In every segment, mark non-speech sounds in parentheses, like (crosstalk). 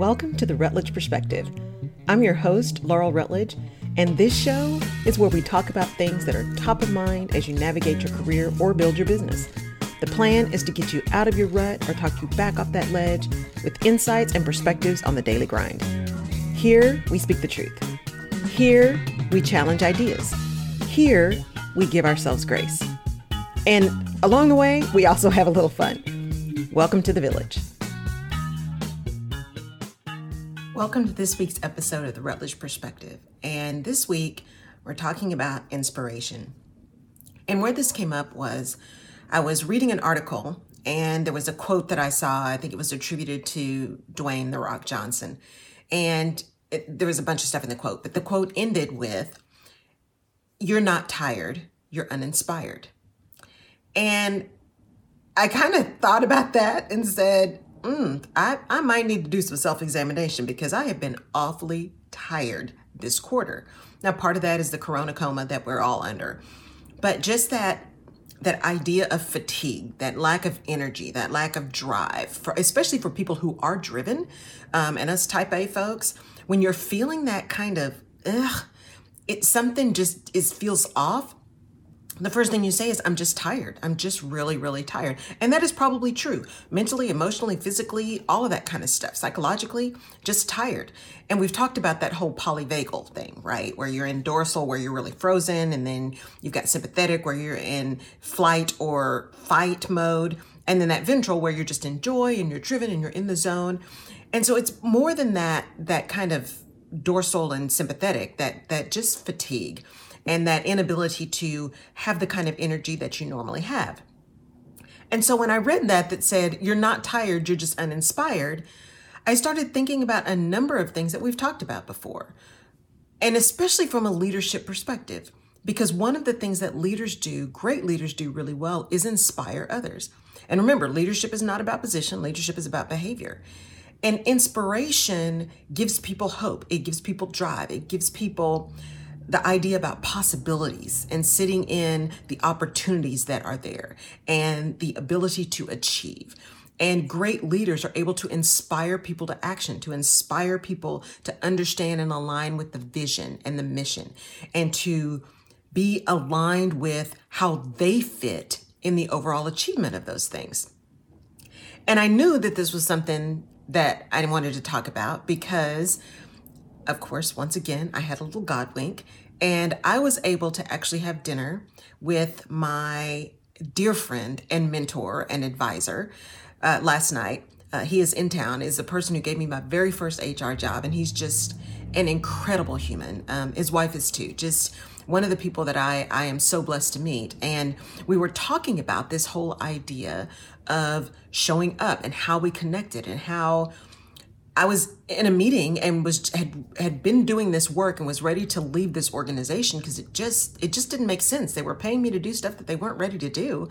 Welcome to the Rutledge Perspective. I'm your host, Laurel Rutledge, and this show is where we talk about things that are top of mind as you navigate your career or build your business. The plan is to get you out of your rut or talk you back off that ledge with insights and perspectives on the daily grind. Here, we speak the truth. Here, we challenge ideas. Here, we give ourselves grace. And along the way, we also have a little fun. Welcome to the village. Welcome to this week's episode of the Rutledge Perspective. And this week, we're talking about inspiration. And where this came up was I was reading an article and there was a quote that I saw. I think it was attributed to Dwayne The Rock Johnson. And it, there was a bunch of stuff in the quote, but the quote ended with, You're not tired, you're uninspired. And I kind of thought about that and said, mm, I, I might need to do some self examination because I have been awfully tired this quarter. Now, part of that is the corona coma that we're all under, but just that that idea of fatigue, that lack of energy, that lack of drive, for, especially for people who are driven, um, and us type A folks, when you're feeling that kind of, ugh, it something just is feels off the first thing you say is, I'm just tired. I'm just really, really tired. And that is probably true. Mentally, emotionally, physically, all of that kind of stuff. Psychologically, just tired. And we've talked about that whole polyvagal thing, right? Where you're in dorsal, where you're really frozen, and then you've got sympathetic, where you're in flight or fight mode. And then that ventral, where you're just in joy and you're driven and you're in the zone. And so it's more than that, that kind of dorsal and sympathetic, that, that just fatigue and that inability to have the kind of energy that you normally have. And so when I read that, that said, you're not tired, you're just uninspired, I started thinking about a number of things that we've talked about before. And especially from a leadership perspective, because one of the things that leaders do, great leaders do really well, is inspire others. And remember, leadership is not about position, leadership is about behavior. And inspiration gives people hope, it gives people drive, it gives people the idea about possibilities and sitting in the opportunities that are there and the ability to achieve. And great leaders are able to inspire people to action, to inspire people to understand and align with the vision and the mission, and to be aligned with how they fit in the overall achievement of those things. And I knew that this was something that I wanted to talk about because of course, once again, I had a little God wink, and I was able to actually have dinner with my dear friend and mentor and advisor uh, last night. Uh, he is in town, is the person who gave me my very first HR job, and he's just an incredible human. Um, his wife is too, just one of the people that I, I am so blessed to meet. And we were talking about this whole idea of showing up and how we connected and how I was in a meeting and was had had been doing this work and was ready to leave this organization because it just it just didn't make sense. They were paying me to do stuff that they weren't ready to do.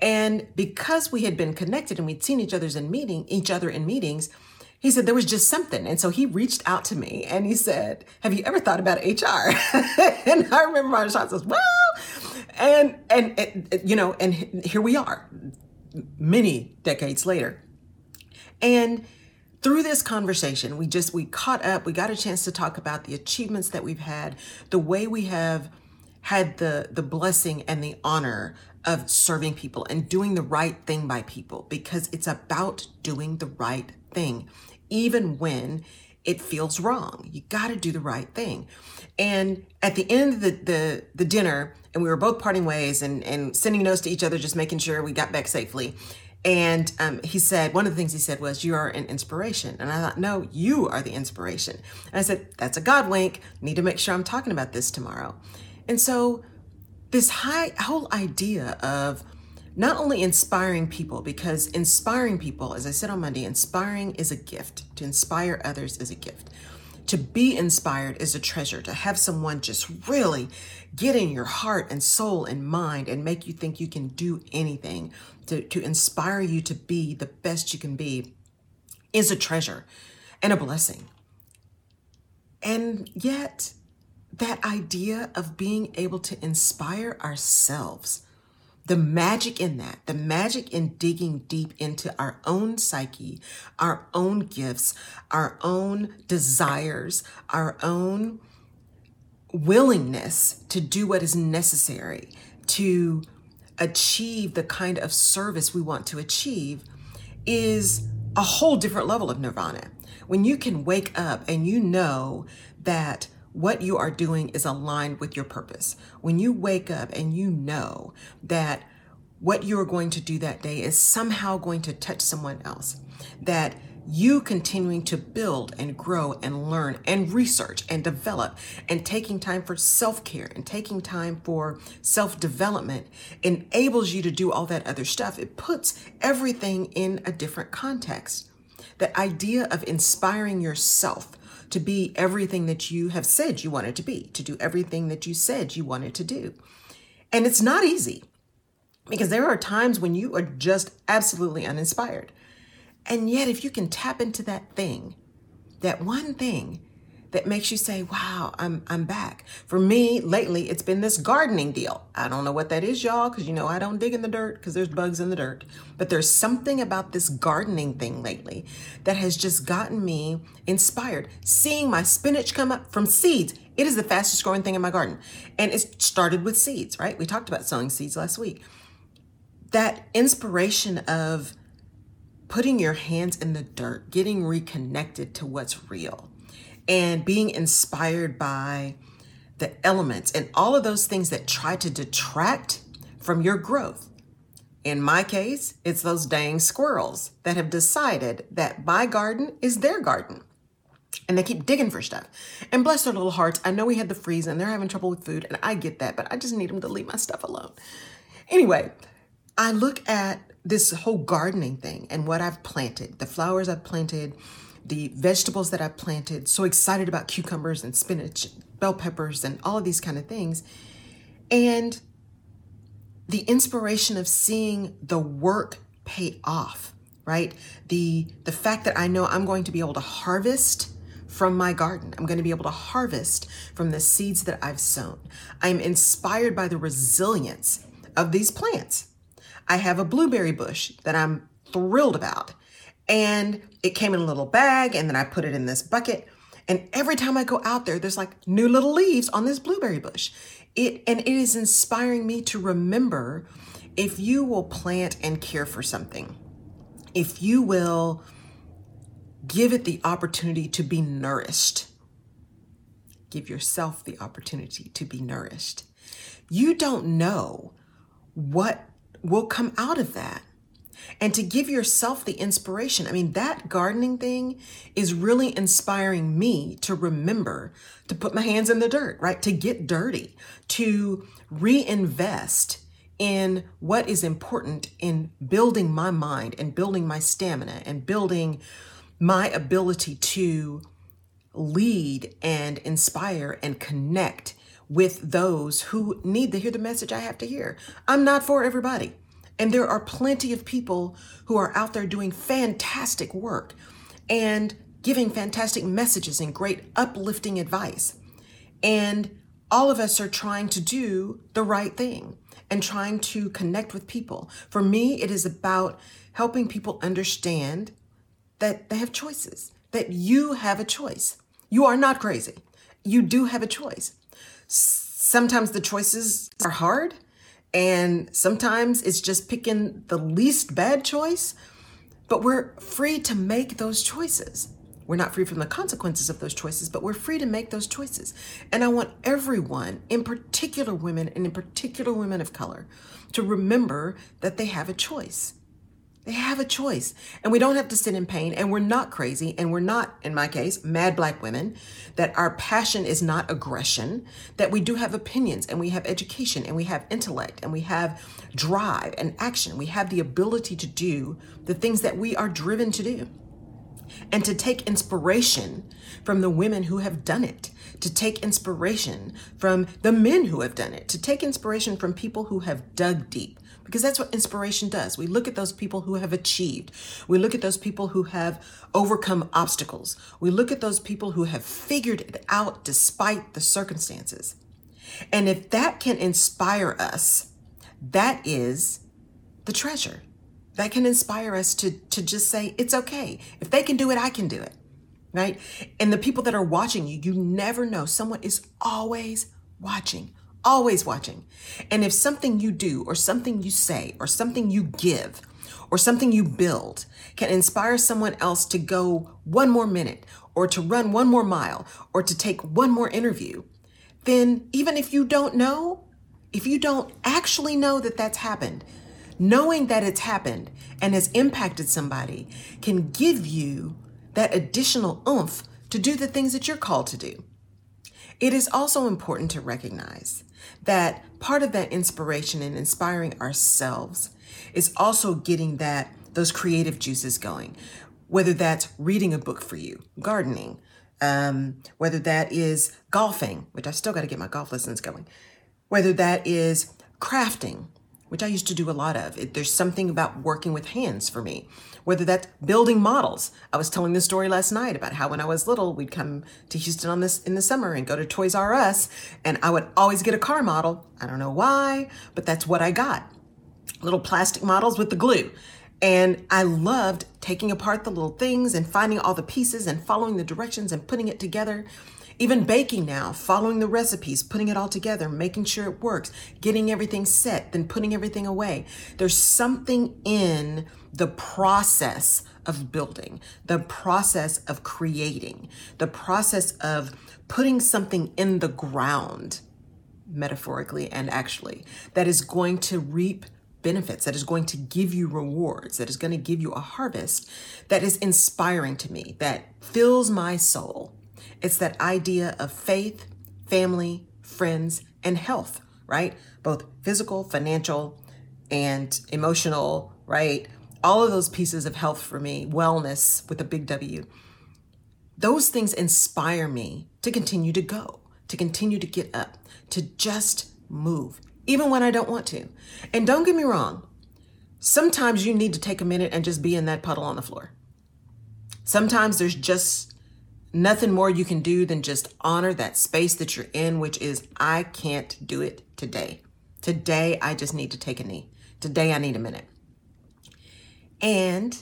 And because we had been connected and we'd seen each other's in meeting each other in meetings, he said there was just something. And so he reached out to me and he said, Have you ever thought about HR? (laughs) and I remember my response was, Well, and and, and you know, and here we are, many decades later. And through this conversation we just we caught up we got a chance to talk about the achievements that we've had the way we have had the the blessing and the honor of serving people and doing the right thing by people because it's about doing the right thing even when it feels wrong. You got to do the right thing. And at the end of the, the the dinner and we were both parting ways and and sending notes to each other just making sure we got back safely and um, he said, one of the things he said was, You are an inspiration. And I thought, No, you are the inspiration. And I said, That's a God wink. Need to make sure I'm talking about this tomorrow. And so, this high, whole idea of not only inspiring people, because inspiring people, as I said on Monday, inspiring is a gift. To inspire others is a gift. To be inspired is a treasure. To have someone just really get in your heart and soul and mind and make you think you can do anything, to, to inspire you to be the best you can be, is a treasure and a blessing. And yet, that idea of being able to inspire ourselves, the magic in that, the magic in digging deep into our own psyche, our own gifts, our own desires, our own willingness to do what is necessary to achieve the kind of service we want to achieve is a whole different level of nirvana. When you can wake up and you know that what you are doing is aligned with your purpose. When you wake up and you know that what you are going to do that day is somehow going to touch someone else, that you continuing to build and grow and learn and research and develop and taking time for self care and taking time for self development enables you to do all that other stuff. It puts everything in a different context. The idea of inspiring yourself to be everything that you have said you wanted to be, to do everything that you said you wanted to do. And it's not easy because there are times when you are just absolutely uninspired. And yet, if you can tap into that thing, that one thing that makes you say, wow, I'm, I'm back. For me, lately, it's been this gardening deal. I don't know what that is, y'all, because you know I don't dig in the dirt because there's bugs in the dirt. But there's something about this gardening thing lately that has just gotten me inspired. Seeing my spinach come up from seeds, it is the fastest growing thing in my garden. And it started with seeds, right? We talked about sowing seeds last week. That inspiration of putting your hands in the dirt, getting reconnected to what's real and being inspired by the elements and all of those things that try to detract from your growth. In my case, it's those dang squirrels that have decided that my garden is their garden. And they keep digging for stuff. And bless their little hearts, I know we had the freeze and they're having trouble with food, and I get that, but I just need them to leave my stuff alone. Anyway, I look at this whole gardening thing and what I've planted, the flowers I've planted, the vegetables that I planted, so excited about cucumbers and spinach, bell peppers, and all of these kind of things. And the inspiration of seeing the work pay off, right? The the fact that I know I'm going to be able to harvest from my garden. I'm going to be able to harvest from the seeds that I've sown. I'm inspired by the resilience of these plants. I have a blueberry bush that I'm thrilled about. And it came in a little bag, and then I put it in this bucket. And every time I go out there, there's like new little leaves on this blueberry bush. It and it is inspiring me to remember if you will plant and care for something, if you will give it the opportunity to be nourished, give yourself the opportunity to be nourished. You don't know what will come out of that and to give yourself the inspiration. I mean, that gardening thing is really inspiring me to remember to put my hands in the dirt, right? To get dirty, to reinvest in what is important in building my mind and building my stamina and building my ability to lead and inspire and connect with those who need to hear the message I have to hear. I'm not for everybody. And there are plenty of people who are out there doing fantastic work and giving fantastic messages and great uplifting advice. And all of us are trying to do the right thing and trying to connect with people. For me, it is about helping people understand that they have choices, that you have a choice. You are not crazy. You do have a choice. Sometimes the choices are hard and sometimes it's just picking the least bad choice, but we're free to make those choices. We're not free from the consequences of those choices, but we're free to make those choices. And I want everyone, in particular women and in particular women of color, to remember that they have a choice. They have a choice. And we don't have to sit in pain. And we're not crazy. And we're not, in my case, mad black women. That our passion is not aggression. That we do have opinions and we have education and we have intellect and we have drive and action. We have the ability to do the things that we are driven to do. And to take inspiration from the women who have done it, to take inspiration from the men who have done it, to take inspiration from people who have dug deep, because that's what inspiration does. We look at those people who have achieved. We look at those people who have overcome obstacles. We look at those people who have figured it out despite the circumstances. And if that can inspire us, that is the treasure that can inspire us to, to just say, it's okay. If they can do it, I can do it. Right? And the people that are watching you, you never know. Someone is always watching, always watching. And if something you do, or something you say, or something you give, or something you build can inspire someone else to go one more minute, or to run one more mile, or to take one more interview, then even if you don't know, if you don't actually know that that's happened, knowing that it's happened and has impacted somebody can give you that additional oomph to do the things that you're called to do. It is also important to recognize that part of that inspiration and inspiring ourselves is also getting that those creative juices going, whether that's reading a book for you, gardening, um, whether that is golfing, which I still got to get my golf lessons going, whether that is crafting, which I used to do a lot of. It, there's something about working with hands for me, whether that's building models. I was telling this story last night about how when I was little, we'd come to Houston on this in the summer and go to Toys R Us, and I would always get a car model. I don't know why, but that's what I got. Little plastic models with the glue. And I loved taking apart the little things and finding all the pieces and following the directions and putting it together. Even baking now, following the recipes, putting it all together, making sure it works, getting everything set, then putting everything away. There's something in the process of building, the process of creating, the process of putting something in the ground, metaphorically and actually, that is going to reap benefits, that is going to give you rewards, that is going to give you a harvest that is inspiring to me, that fills my soul. It's that idea of faith, family, friends, and health, right? Both physical, financial, and emotional, right? All of those pieces of health for me, wellness with a big W. Those things inspire me to continue to go, to continue to get up, to just move, even when I don't want to. And don't get me wrong, sometimes you need to take a minute and just be in that puddle on the floor. Sometimes there's just nothing more you can do than just honor that space that you're in, which is, I can't do it today. Today, I just need to take a knee. Today, I need a minute. And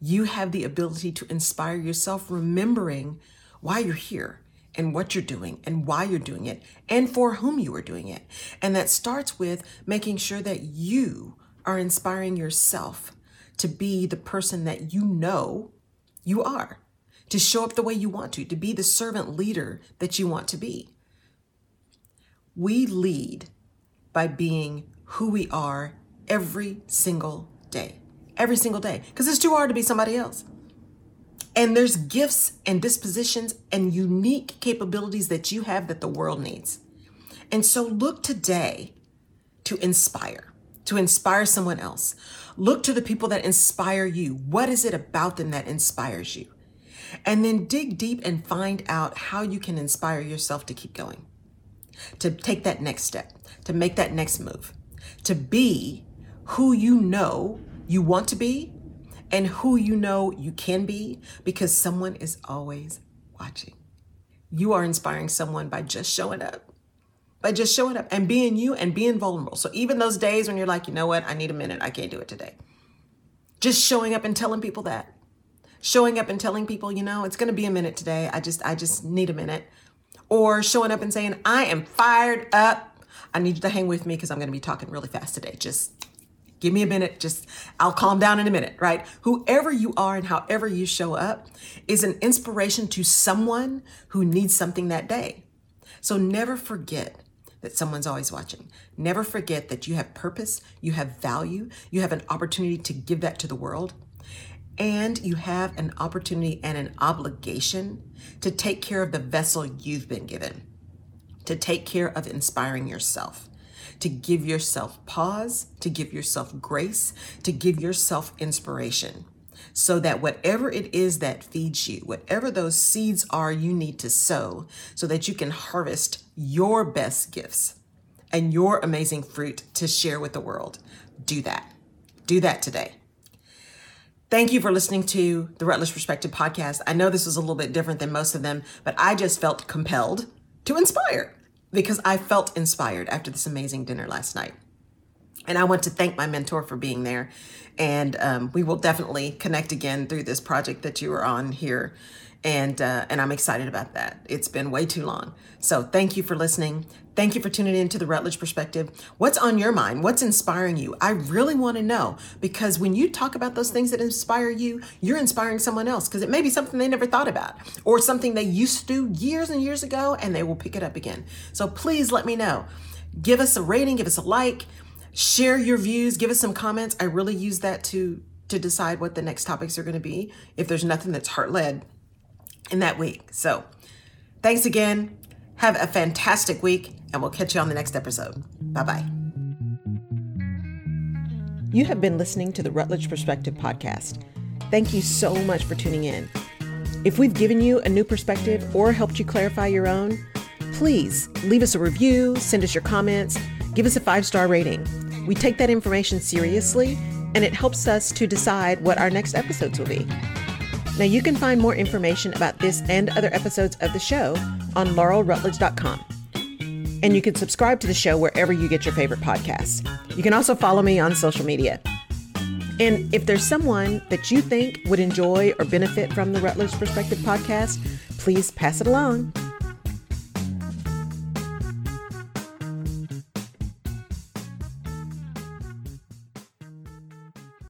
you have the ability to inspire yourself, remembering why you're here and what you're doing and why you're doing it and for whom you are doing it. And that starts with making sure that you are inspiring yourself to be the person that you know you are, to show up the way you want to, to be the servant leader that you want to be. We lead by being who we are every single day. Every single day. Because it's too hard to be somebody else. And there's gifts and dispositions and unique capabilities that you have that the world needs. And so look today to inspire, to inspire someone else. Look to the people that inspire you. What is it about them that inspires you? And then dig deep and find out how you can inspire yourself to keep going, to take that next step, to make that next move, to be who you know you want to be and who you know you can be because someone is always watching. You are inspiring someone by just showing up, by just showing up and being you and being vulnerable. So even those days when you're like, you know what, I need a minute, I can't do it today. Just showing up and telling people that. Showing up and telling people, you know, it's going to be a minute today. I just I just need a minute. Or showing up and saying, I am fired up. I need you to hang with me because I'm going to be talking really fast today. Just Give me a minute, just I'll calm down in a minute, right? Whoever you are and however you show up is an inspiration to someone who needs something that day. So never forget that someone's always watching. Never forget that you have purpose, you have value, you have an opportunity to give that to the world, and you have an opportunity and an obligation to take care of the vessel you've been given, to take care of inspiring yourself to give yourself pause, to give yourself grace, to give yourself inspiration. So that whatever it is that feeds you, whatever those seeds are you need to sow, so that you can harvest your best gifts and your amazing fruit to share with the world. Do that. Do that today. Thank you for listening to the Rutledge Perspective podcast. I know this was a little bit different than most of them, but I just felt compelled to inspire because I felt inspired after this amazing dinner last night. And I want to thank my mentor for being there. And um, we will definitely connect again through this project that you are on here. And, uh, and I'm excited about that. It's been way too long. So thank you for listening. Thank you for tuning in to the Rutledge Perspective. What's on your mind? What's inspiring you? I really want to know because when you talk about those things that inspire you, you're inspiring someone else because it may be something they never thought about or something they used to do years and years ago and they will pick it up again. So please let me know. Give us a rating, give us a like, share your views, give us some comments. I really use that to to decide what the next topics are going to be if there's nothing that's heart led in that week. So, thanks again. Have a fantastic week, and we'll catch you on the next episode. Bye bye. You have been listening to the Rutledge Perspective podcast. Thank you so much for tuning in. If we've given you a new perspective or helped you clarify your own, please leave us a review, send us your comments, give us a five star rating. We take that information seriously, and it helps us to decide what our next episodes will be. Now, you can find more information about this and other episodes of the show on laurelrutledge.com. And you can subscribe to the show wherever you get your favorite podcasts. You can also follow me on social media. And if there's someone that you think would enjoy or benefit from the Rutledge Perspective podcast, please pass it along.